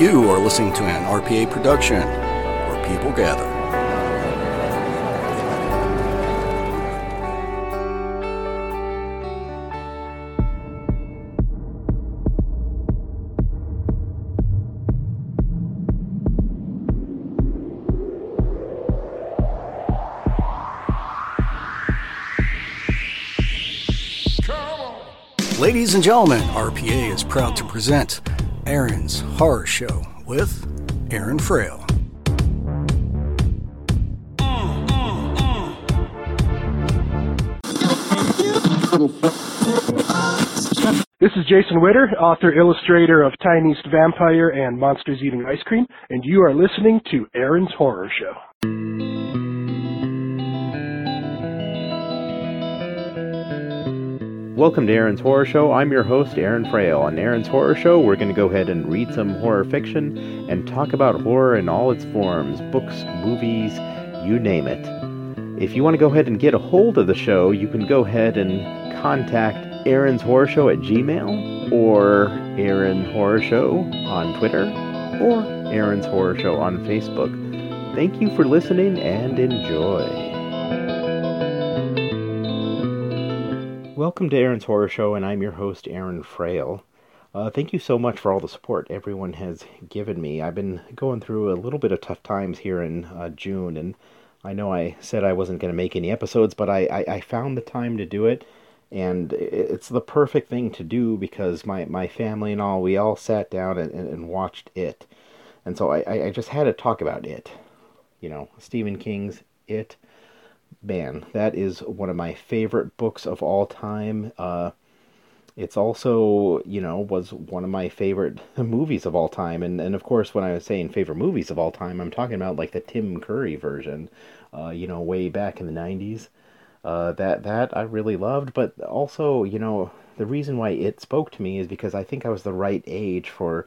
You are listening to an RPA production where people gather. Ladies and gentlemen, RPA is proud to present Aaron's Horror Show with Aaron Frail. This is Jason Witter, author illustrator of Tiny East Vampire and Monsters Eating Ice Cream, and you are listening to Aaron's Horror Show. Welcome to Aaron's Horror Show. I'm your host, Aaron Frail. On Aaron's Horror Show, we're going to go ahead and read some horror fiction and talk about horror in all its forms books, movies, you name it. If you want to go ahead and get a hold of the show, you can go ahead and contact Aaron's Horror Show at Gmail or Aaron Horror Show on Twitter or Aaron's Horror Show on Facebook. Thank you for listening and enjoy. Welcome to Aaron's Horror Show, and I'm your host, Aaron Frail. Uh, thank you so much for all the support everyone has given me. I've been going through a little bit of tough times here in uh, June, and I know I said I wasn't going to make any episodes, but I, I, I, found the time to do it, and it's the perfect thing to do because my, my family and all, we all sat down and, and, and watched it. And so I, I just had to talk about it. You know, Stephen King's It man, that is one of my favorite books of all time. Uh, it's also, you know, was one of my favorite movies of all time. And, and of course, when I was saying favorite movies of all time, I'm talking about like the Tim Curry version, uh, you know, way back in the 90s. Uh, that, that I really loved. But also, you know, the reason why it spoke to me is because I think I was the right age for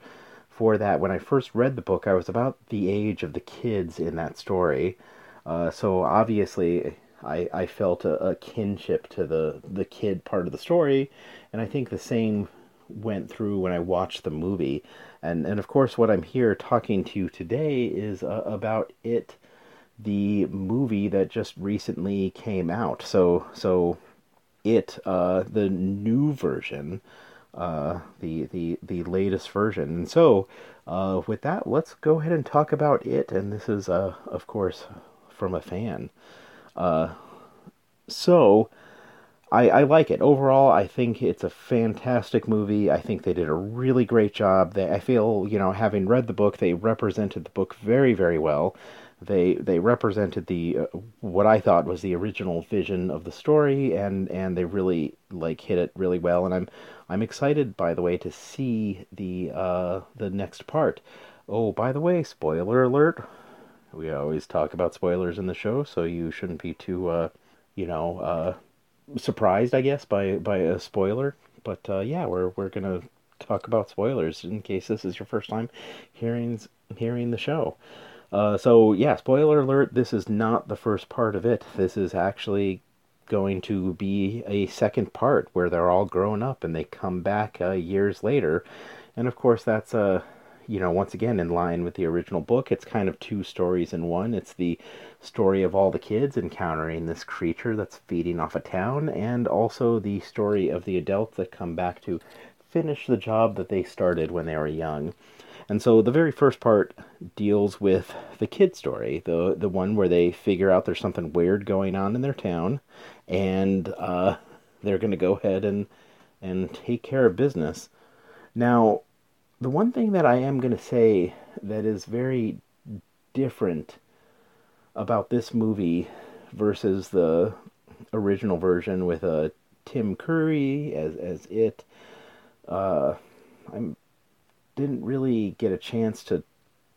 for that. When I first read the book, I was about the age of the kids in that story. Uh, so obviously, I, I felt a, a, kinship to the, the kid part of the story, and I think the same went through when I watched the movie. And, and of course, what I'm here talking to you today is uh, about it, the movie that just recently came out. So, so it, uh, the new version, uh, the, the, the latest version. And so, uh, with that, let's go ahead and talk about it. And this is, uh, of course, from a fan. Uh, so, I, I, like it. Overall, I think it's a fantastic movie. I think they did a really great job. They, I feel, you know, having read the book, they represented the book very, very well. They they represented the uh, what I thought was the original vision of the story, and and they really like hit it really well. And I'm I'm excited, by the way, to see the uh, the next part. Oh, by the way, spoiler alert! We always talk about spoilers in the show, so you shouldn't be too, uh, you know, uh, surprised, I guess, by by a spoiler. But uh, yeah, we're we're gonna talk about spoilers in case this is your first time hearing hearing the show. Uh, so yeah, spoiler alert: this is not the first part of it. This is actually going to be a second part where they're all grown up and they come back uh, years later, and of course that's a uh, you know, once again, in line with the original book, it's kind of two stories in one. It's the story of all the kids encountering this creature that's feeding off a town, and also the story of the adults that come back to finish the job that they started when they were young. And so the very first part deals with the kid story, the the one where they figure out there's something weird going on in their town, and uh, they're going to go ahead and and take care of business. Now, the one thing that I am going to say that is very different about this movie versus the original version with uh, Tim Curry as as it, uh, I didn't really get a chance to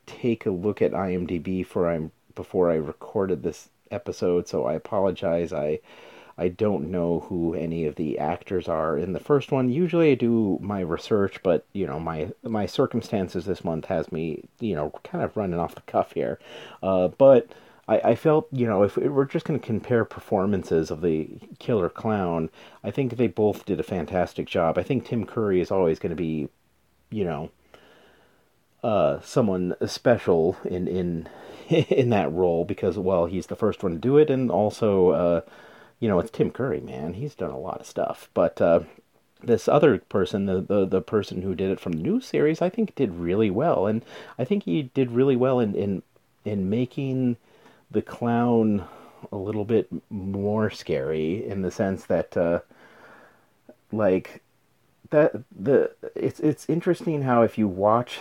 take a look at IMDb for I'm before I recorded this episode, so I apologize. I I don't know who any of the actors are in the first one. Usually I do my research, but you know my my circumstances this month has me you know kind of running off the cuff here. Uh, but I, I felt you know if we're just going to compare performances of the killer clown, I think they both did a fantastic job. I think Tim Curry is always going to be, you know, uh, someone special in in in that role because well he's the first one to do it and also uh, you know it's Tim Curry man he's done a lot of stuff but uh, this other person the, the the person who did it from the new series I think did really well and I think he did really well in in in making the clown a little bit more scary in the sense that uh, like that the it's it's interesting how if you watch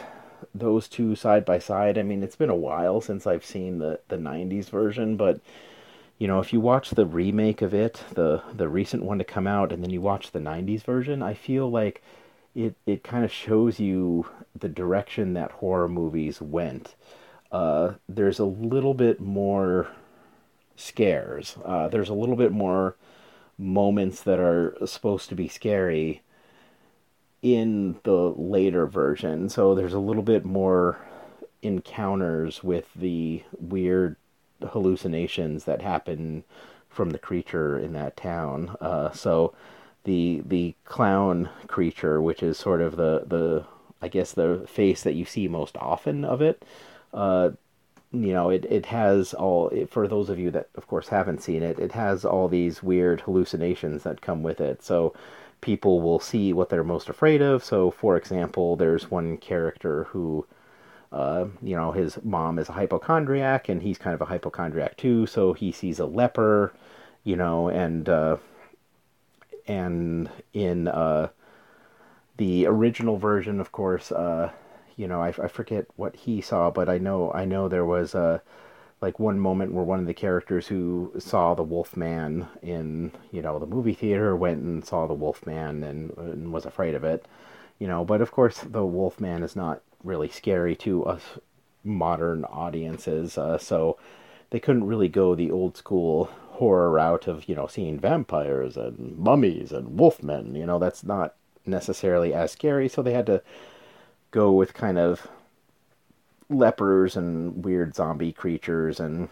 those two side by side. I mean, it's been a while since I've seen the the '90s version, but you know, if you watch the remake of it, the the recent one to come out, and then you watch the '90s version, I feel like it it kind of shows you the direction that horror movies went. Uh, there's a little bit more scares. Uh, there's a little bit more moments that are supposed to be scary in the later version. So there's a little bit more encounters with the weird hallucinations that happen from the creature in that town. Uh, so the the clown creature, which is sort of the the I guess the face that you see most often of it. Uh, you know, it, it has all, it, for those of you that, of course, haven't seen it, it has all these weird hallucinations that come with it. So, people will see what they're most afraid of. So, for example, there's one character who, uh, you know, his mom is a hypochondriac and he's kind of a hypochondriac too. So he sees a leper, you know, and uh, and in uh, the original version, of course, uh, you know, I, I forget what he saw, but I know I know there was a like one moment where one of the characters who saw the Wolfman in you know the movie theater went and saw the Wolfman and, and was afraid of it, you know. But of course, the Wolfman is not really scary to us modern audiences, uh, so they couldn't really go the old school horror route of you know seeing vampires and mummies and wolfmen. You know that's not necessarily as scary, so they had to go with kind of lepers and weird zombie creatures and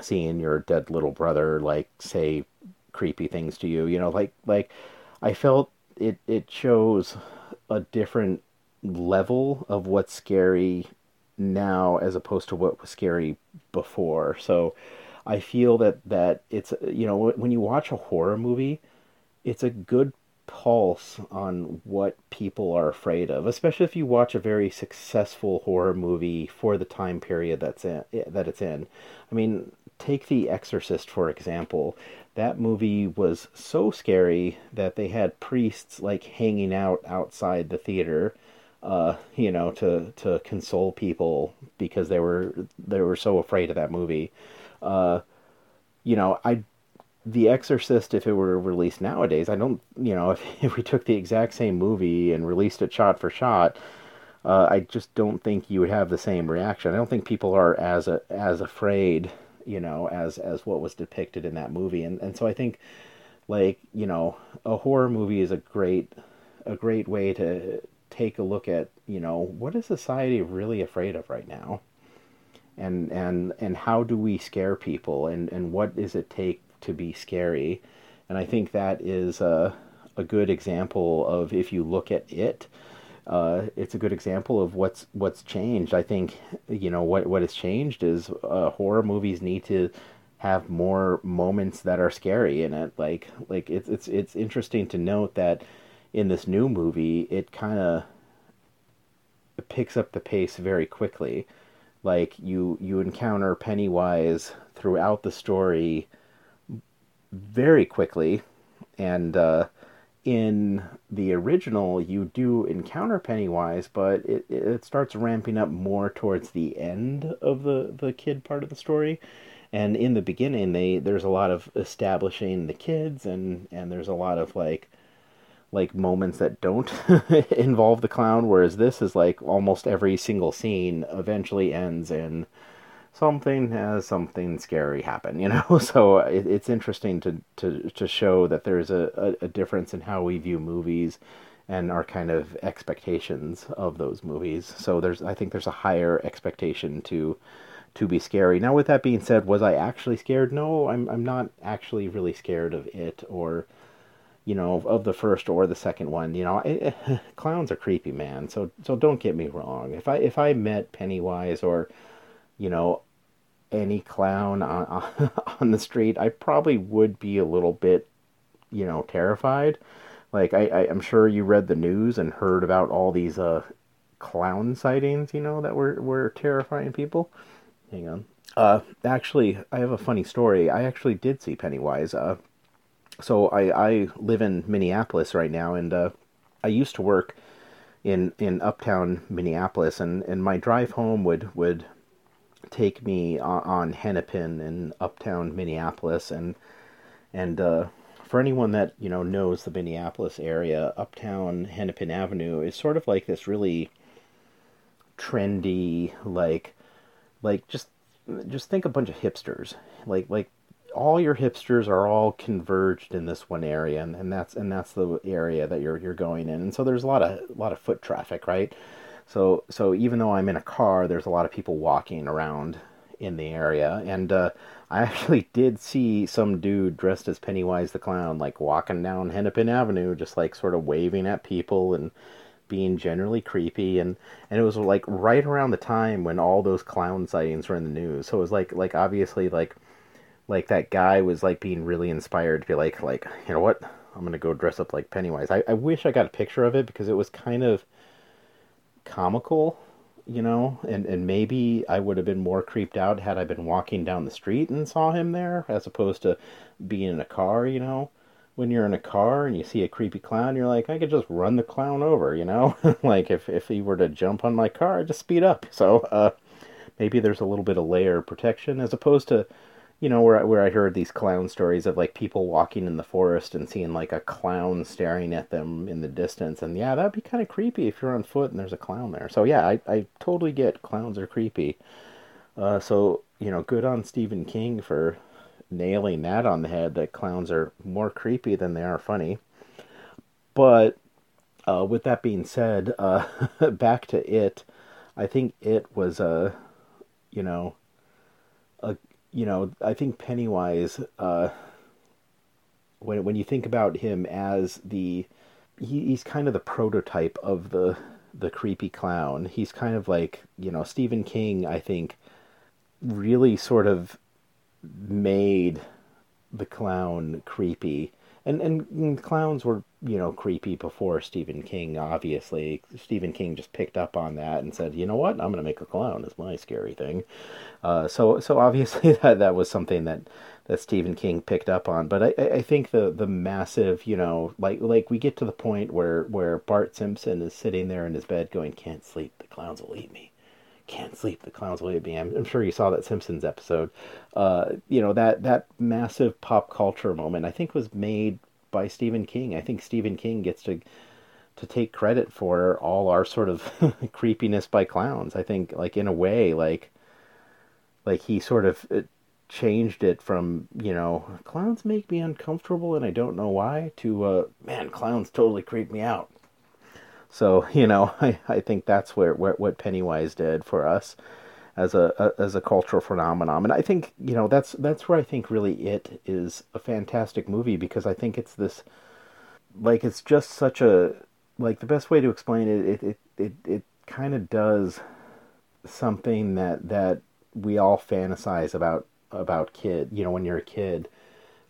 seeing your dead little brother like say creepy things to you you know like like i felt it it shows a different level of what's scary now as opposed to what was scary before so i feel that that it's you know when you watch a horror movie it's a good pulse on what people are afraid of, especially if you watch a very successful horror movie for the time period that's in, eh, that it's in. I mean, take The Exorcist for example. That movie was so scary that they had priests like hanging out outside the theater, uh, you know, to to console people because they were they were so afraid of that movie. Uh, you know, I the Exorcist, if it were released nowadays, I don't, you know, if, if we took the exact same movie and released it shot for shot, uh, I just don't think you would have the same reaction. I don't think people are as a, as afraid, you know, as as what was depicted in that movie. And and so I think, like, you know, a horror movie is a great a great way to take a look at, you know, what is society really afraid of right now, and and and how do we scare people, and and what does it take to be scary. And I think that is a, a good example of if you look at it, uh, it's a good example of what's what's changed. I think you know what what has changed is uh, horror movies need to have more moments that are scary in it. Like like it's it's it's interesting to note that in this new movie it kind of picks up the pace very quickly. Like you you encounter Pennywise throughout the story very quickly. And uh, in the original, you do encounter Pennywise, but it, it starts ramping up more towards the end of the, the kid part of the story. And in the beginning, they there's a lot of establishing the kids, and, and there's a lot of like like moments that don't involve the clown, whereas this is like almost every single scene eventually ends in something has something scary happen, you know. So it, it's interesting to, to to show that there's a, a, a, difference in how we view movies and our kind of expectations of those movies. So there's I think there's a higher expectation to to be scary. Now with that being said, was I actually scared? No, I'm I'm not actually really scared of it or you know, of the first or the second one. You know, it, clowns are creepy, man. So so don't get me wrong. If I if I met Pennywise or, you know, any clown on on the street, I probably would be a little bit, you know, terrified. Like I, I am sure you read the news and heard about all these uh clown sightings, you know, that were were terrifying people. Hang on. Uh, actually, I have a funny story. I actually did see Pennywise. Uh, so I, I live in Minneapolis right now, and uh, I used to work in in uptown Minneapolis, and, and my drive home would would take me on, on Hennepin in uptown Minneapolis, and and uh, for anyone that you know knows the Minneapolis area, uptown Hennepin Avenue is sort of like this really trendy, like like just just think a bunch of hipsters, like like all your hipsters are all converged in this one area and, and that's and that's the area that you're you're going in. And so there's a lot of a lot of foot traffic right so so even though I'm in a car there's a lot of people walking around in the area. And uh, I actually did see some dude dressed as Pennywise the clown like walking down Hennepin Avenue just like sort of waving at people and being generally creepy. And and it was like right around the time when all those clown sightings were in the news. So it was like like obviously like like that guy was like being really inspired to be like like you know what? I'm gonna go dress up like pennywise. I, I wish i got a picture of it because it was kind of comical you know and and maybe i would have been more creeped out had i been walking down the street and saw him there as opposed to being in a car you know? When you're in a car and you see a creepy clown you're like i could just run the clown over you know? Like if if he were to jump on my car I'd just speed up. So uh maybe there's a little bit of layer protection as opposed to you know where where I heard these clown stories of like people walking in the forest and seeing like a clown staring at them in the distance. And yeah that'd be kind of creepy if you're on foot and there's a clown there. So yeah I, I totally get clowns are creepy. Uh, so you know good on Stephen King for nailing that on the head that clowns are more creepy than they are funny. But uh, with that being said uh, back to it. I think it was a you know a you know, I think Pennywise, uh, when when you think about him as the, he, he's kind of the prototype of the the creepy clown. He's kind of like you know Stephen King. I think really sort of made the clown creepy, and and clowns were you know creepy before Stephen King. Obviously, Stephen King just picked up on that and said, you know what, I'm going to make a clown as my scary thing. Uh, so so obviously that that was something that that Stephen King picked up on. But I, I think the the massive, you know, like like we get to the point where where Bart Simpson is sitting there in his bed going, can't sleep, the clowns will eat me can't sleep. The clowns will me. I'm, I'm, sure you saw that Simpsons episode. Uh, you know that that massive pop culture moment. I think was made by Stephen King. I think Stephen King gets to to take credit for all our sort of creepiness by clowns. I think like in a way like like he sort of uh, changed it from, you know, clowns make me uncomfortable and I don't know why to uh man, clowns totally creep me out. So, you know, I, I think that's where, where what Pennywise did for us as a, a, as a cultural phenomenon. And I think you know that's that's where I think really it is a fantastic movie because I think it's this like it's just such a like the best way to explain it it it it, it kind of does something that that we all fantasize about about kid you know when you're a kid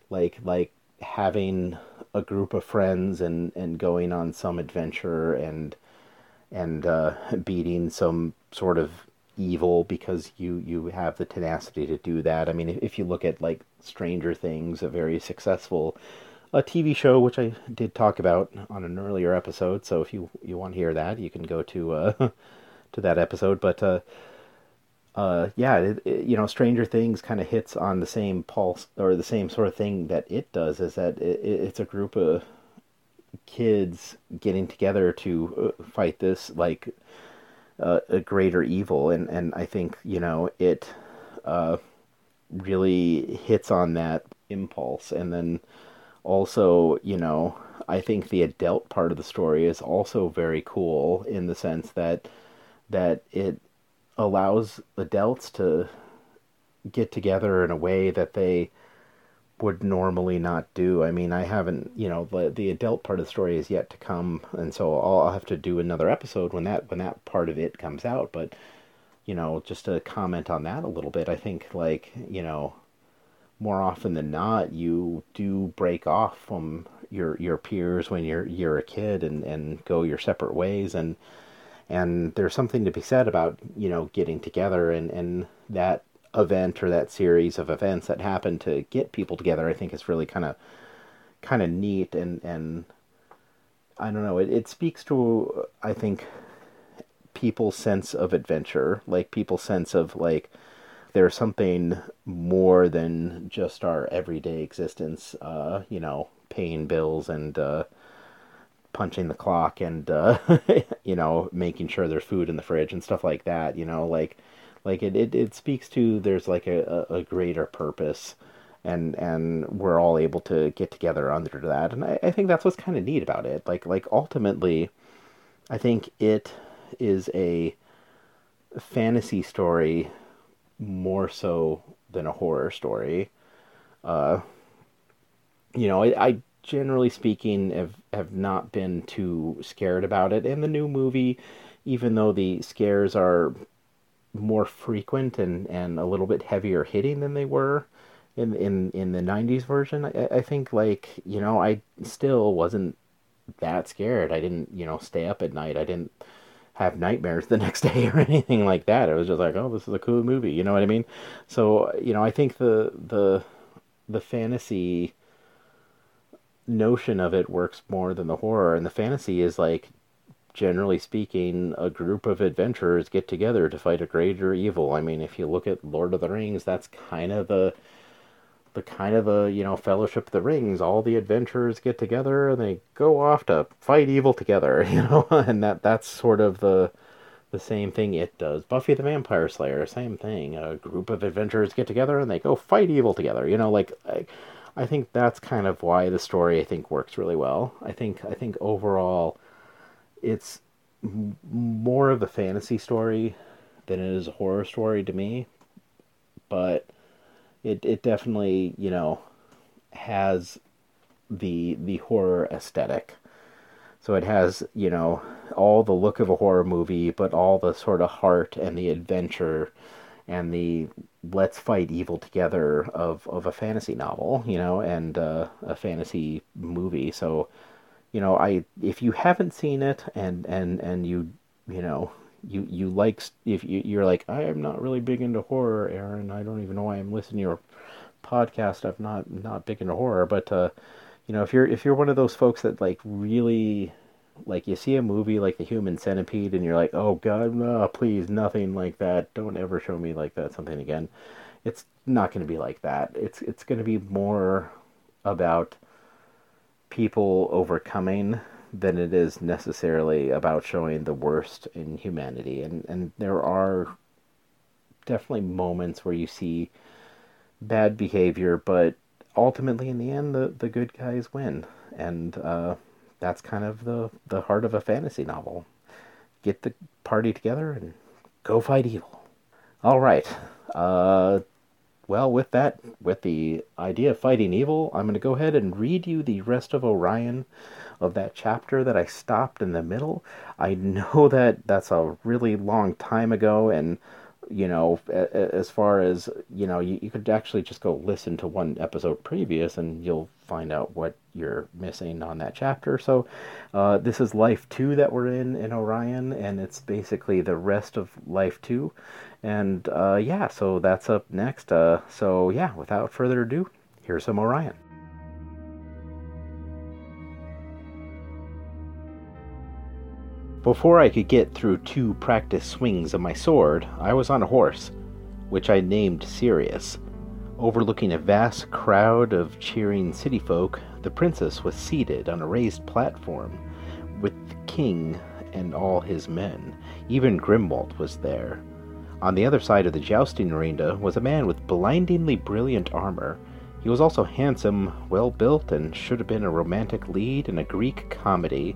like like having a group of friends and and going on some adventure and and uh, beating some sort of evil because you you have the tenacity to do that. I mean, if, if you look at like Stranger Things, a very successful a TV show which I did talk about on an earlier episode. So if you you want to hear that, you can go to uh, to that episode. But uh, uh, yeah, it, it, you know, Stranger Things kind of hits on the same pulse or the same sort of thing that it does. Is that it, it's a group of kids getting together to uh, fight this like uh, a greater evil, and and I think you know it uh, really hits on that impulse, and then also you know I think the adult part of the story is also very cool in the sense that that it allows adults to get together in a way that they would normally not do. I mean, I haven't, you know, the the adult part of the story is yet to come, and so I'll, I'll have to do another episode when that when that part of it comes out. But you know, just to comment on that a little bit, I think like you know, more often than not, you do break off from your your peers when you're you're a kid and and go your separate ways and and there's something to be said about you know getting together and and that event or that series of events that happen to get people together, I think is really kind of kind of neat and and I don't know. It it speaks to I think people's sense of adventure, like people's sense of like there's something more than just our everyday existence. Uh, you know, paying bills and uh, punching the clock and uh, you know making sure there's food in the fridge and stuff like that. You know, like like it, it, it speaks to there's like a, a greater purpose and and we're all able to get together under that and I, I think that's what's kind of neat about it like like ultimately i think it is a fantasy story more so than a horror story uh you know i, I generally speaking have have not been too scared about it. And the new movie even though the scares are more frequent and, and a little bit heavier hitting than they were in in in the 90s version I, I think like you know i still wasn't that scared. I didn't you know stay up at night. I didn't have nightmares the next day or anything like that. It was just like oh this is a cool movie. You know what i mean? So you know i think the the the fantasy notion of it works more than the horror and the fantasy is like generally speaking, a group of adventurers get together to fight a greater evil. I mean, if you look at Lord of the Rings, that's kind of the the kind of the you know Fellowship of the Rings. All the adventurers get together and they go off to fight evil together. You know, and that that's sort of the the same thing it does. Buffy the Vampire Slayer, same thing. A group of adventurers get together and they go fight evil together. You know, like. I, I think that's kind of why the story I think works really well. I think I think overall it's more of a fantasy story than it is a horror story to me, but it it definitely you know has the the horror aesthetic. So it has you know all the look of a horror movie, but all the sort of heart and the adventure and the let's fight evil together of of a fantasy novel, you know, and uh, a fantasy movie. So you know, I if you haven't seen it and and and you you know you you like if you, you're like I am not really big into horror, Aaron. I don't even know why I'm listening to your podcast. I'm not not big into horror, but uh, you know, if you're if you're one of those folks that like really like you see a movie like The Human Centipede and you're like, oh God, no, please, nothing like that. Don't ever show me like that something again. It's not going to be like that. It's it's going to be more about people overcoming than it is necessarily about showing the worst in humanity. And and there are definitely moments where you see bad behavior, but ultimately in the end the, the good guys win. And uh, that's kind of the, the heart of a fantasy novel. Get the party together and go fight evil. All right. Uh, well, with that, with the idea of fighting evil, I'm going to go ahead and read you the rest of Orion of that chapter that I stopped in the middle. I know that that's a really long time ago, and you know, as far as you know, you, you could actually just go listen to one episode previous, and you'll find out what you're missing on that chapter. So, uh, this is Life Two that we're in in Orion, and it's basically the rest of Life Two. And uh, yeah, so that's up next. Uh, so yeah, without further ado, here's some Orion. Before I could get through two practice swings of my sword, I was on a horse, which I named Sirius. Overlooking a vast crowd of cheering city folk, the princess was seated on a raised platform with the king and all his men. Even Grimwald was there. On the other side of the jousting arena was a man with blindingly brilliant armor. He was also handsome, well built, and should have been a romantic lead in a Greek comedy.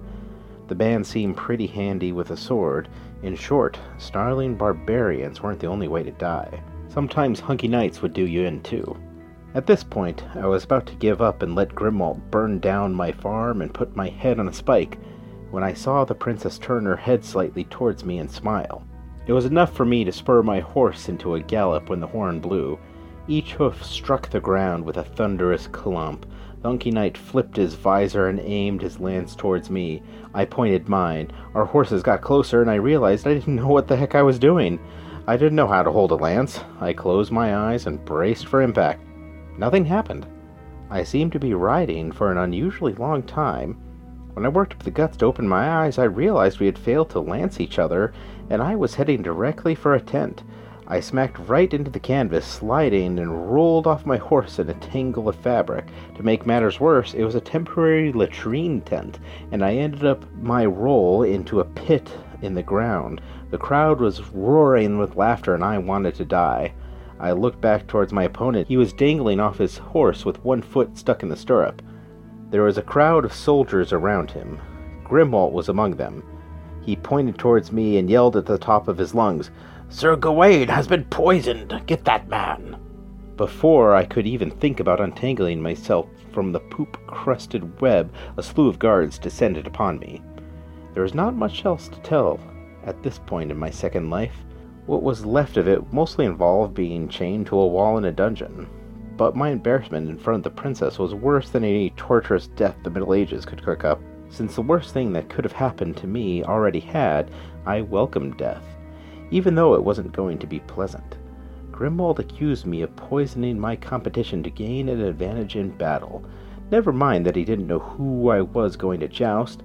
The band seemed pretty handy with a sword. In short, snarling barbarians weren't the only way to die. Sometimes hunky knights would do you in too. At this point, I was about to give up and let Grimwald burn down my farm and put my head on a spike when I saw the princess turn her head slightly towards me and smile. It was enough for me to spur my horse into a gallop when the horn blew. Each hoof struck the ground with a thunderous clump. Unky Knight flipped his visor and aimed his lance towards me. I pointed mine. Our horses got closer, and I realized I didn't know what the heck I was doing. I didn't know how to hold a lance. I closed my eyes and braced for impact. Nothing happened. I seemed to be riding for an unusually long time. When I worked up the guts to open my eyes, I realized we had failed to lance each other, and I was heading directly for a tent. I smacked right into the canvas, sliding, and rolled off my horse in a tangle of fabric. To make matters worse, it was a temporary latrine tent, and I ended up my roll into a pit in the ground. The crowd was roaring with laughter, and I wanted to die. I looked back towards my opponent. He was dangling off his horse with one foot stuck in the stirrup. There was a crowd of soldiers around him. Grimwald was among them. He pointed towards me and yelled at the top of his lungs, Sir Gawain has been poisoned! Get that man! Before I could even think about untangling myself from the poop crusted web, a slew of guards descended upon me. There was not much else to tell at this point in my second life. What was left of it mostly involved being chained to a wall in a dungeon. But my embarrassment in front of the princess was worse than any torturous death the Middle Ages could cook up. Since the worst thing that could have happened to me already had, I welcomed death, even though it wasn't going to be pleasant. Grimwald accused me of poisoning my competition to gain an advantage in battle. Never mind that he didn't know who I was going to joust,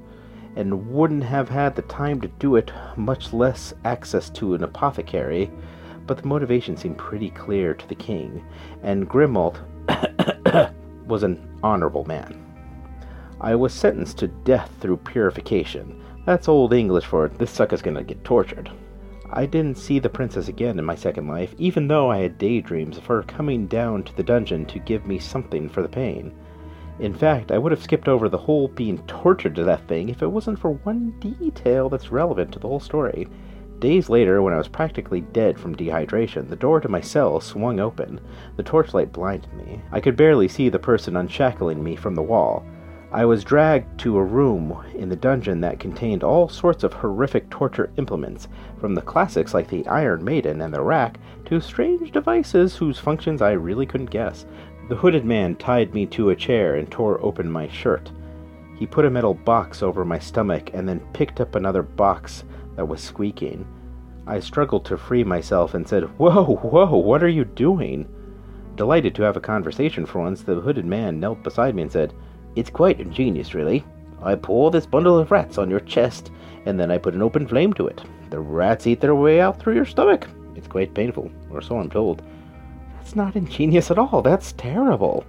and wouldn't have had the time to do it, much less access to an apothecary, but the motivation seemed pretty clear to the king, and Grimwald was an honorable man. I was sentenced to death through purification. That's old English for this sucker's gonna get tortured. I didn't see the princess again in my second life, even though I had daydreams of her coming down to the dungeon to give me something for the pain. In fact, I would have skipped over the whole being tortured to that thing if it wasn't for one detail that's relevant to the whole story. Days later, when I was practically dead from dehydration, the door to my cell swung open. The torchlight blinded me. I could barely see the person unshackling me from the wall. I was dragged to a room in the dungeon that contained all sorts of horrific torture implements, from the classics like the Iron Maiden and the rack to strange devices whose functions I really couldn't guess. The hooded man tied me to a chair and tore open my shirt. He put a metal box over my stomach and then picked up another box that was squeaking. I struggled to free myself and said, Whoa, whoa, what are you doing? Delighted to have a conversation for once, the hooded man knelt beside me and said, it's quite ingenious, really. I pour this bundle of rats on your chest, and then I put an open flame to it. The rats eat their way out through your stomach. It's quite painful, or so I'm told. That's not ingenious at all. That's terrible.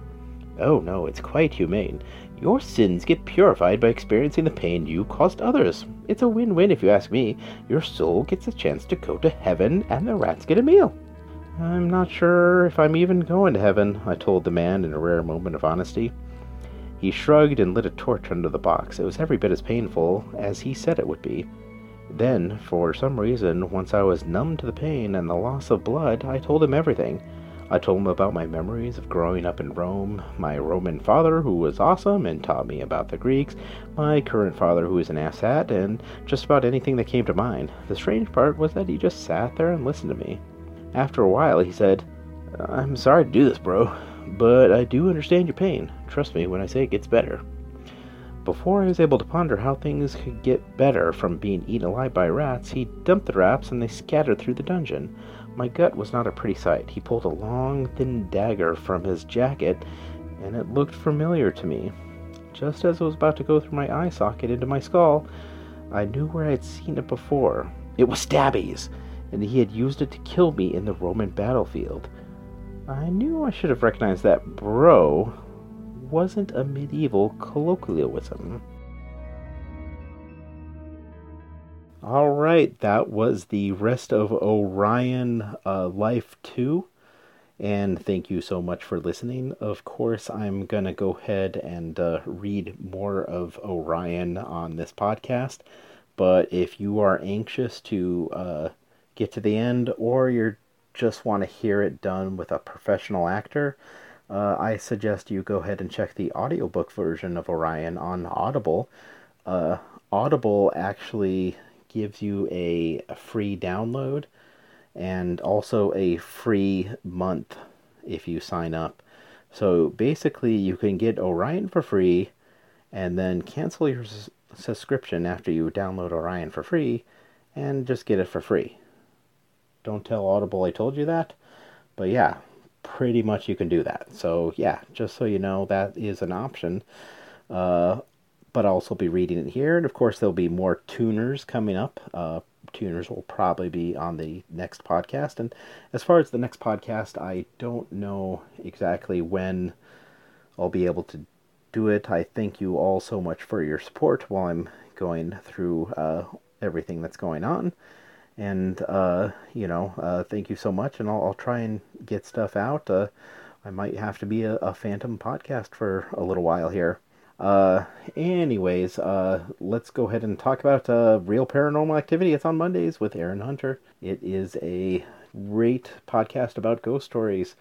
Oh, no, it's quite humane. Your sins get purified by experiencing the pain you caused others. It's a win win if you ask me. Your soul gets a chance to go to heaven, and the rats get a meal. I'm not sure if I'm even going to heaven, I told the man in a rare moment of honesty. He shrugged and lit a torch under the box. It was every bit as painful as he said it would be. Then, for some reason, once I was numb to the pain and the loss of blood, I told him everything. I told him about my memories of growing up in Rome, my Roman father who was awesome and taught me about the Greeks, my current father who is an asshat, and just about anything that came to mind. The strange part was that he just sat there and listened to me. After a while, he said, I'm sorry to do this, bro, but I do understand your pain. Trust me when I say it gets better. Before I was able to ponder how things could get better from being eaten alive by rats, he dumped the rats and they scattered through the dungeon. My gut was not a pretty sight. He pulled a long, thin dagger from his jacket, and it looked familiar to me. Just as it was about to go through my eye socket into my skull, I knew where I had seen it before. It was Stabby's, and he had used it to kill me in the Roman battlefield. I knew I should have recognized that bro wasn't a medieval colloquialism. Alright, that was the rest of Orion uh, Life 2. And thank you so much for listening. Of course, I'm going to go ahead and uh, read more of Orion on this podcast. But if you are anxious to uh, get to the end or you're just want to hear it done with a professional actor, uh, I suggest you go ahead and check the audiobook version of Orion on Audible. Uh, Audible actually gives you a, a free download and also a free month if you sign up. So basically, you can get Orion for free and then cancel your s- subscription after you download Orion for free and just get it for free. Don't tell Audible I told you that, but yeah, pretty much you can do that. So yeah, just so you know, that is an option. Uh, but I'll also be reading it here, and of course there'll be more tuners coming up. Uh, tuners will probably be on the next podcast. And as far as the next podcast, I don't know exactly when I'll be able to do it. I thank you all so much for your support while I'm going through uh, everything that's going on. And, uh, you know, uh, thank you so much. And I'll, I'll, try and get stuff out. Uh, I might have to be a, a, phantom podcast for a little while here. Uh, anyways, uh, let's go ahead and talk about uh, Real Paranormal Activity. It's on Mondays with Aaron Hunter. It is a great podcast about ghost stories.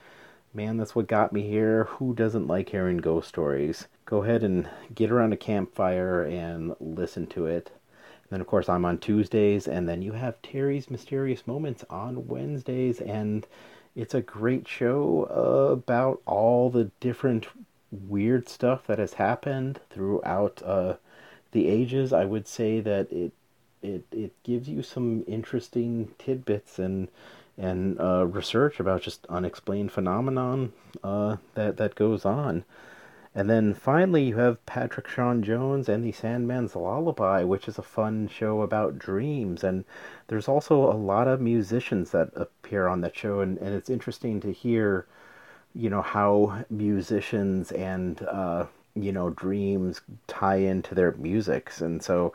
Man, that's what got me here. Who doesn't like hearing ghost stories? Go ahead and get around a campfire and listen to it. Then, of course, I'm on Tuesdays, and then you have Terry's Mysterious Moments on Wednesdays, and it's a great show about all the different weird stuff that has happened throughout uh, the ages. I would say that it it it gives you some interesting tidbits and and uh, research about just unexplained phenomenon uh, that that goes on. And then finally, you have Patrick Sean Jones and the Sandman's Lullaby, which is a fun show about dreams. And there's also a lot of musicians that appear on that show, and, and it's interesting to hear, you know, how musicians and, uh, you know, dreams tie into their musics. And so,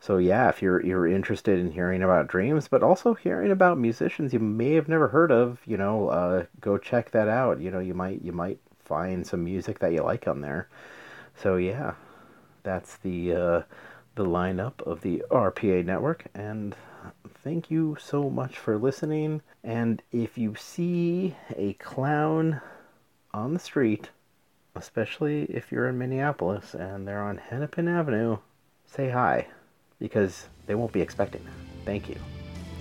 so yeah, if you're you're interested in hearing about dreams, but also hearing about musicians you may have never heard of, you know, uh, go check that out. You know, you might you might find some music that you like on there. So yeah, that's the uh, the lineup of the RPA network, and thank you so much for listening. And if you see a clown on the street, especially if you're in Minneapolis and they're on Hennepin Avenue, say hi because they won't be expecting that. Thank you,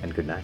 and good night.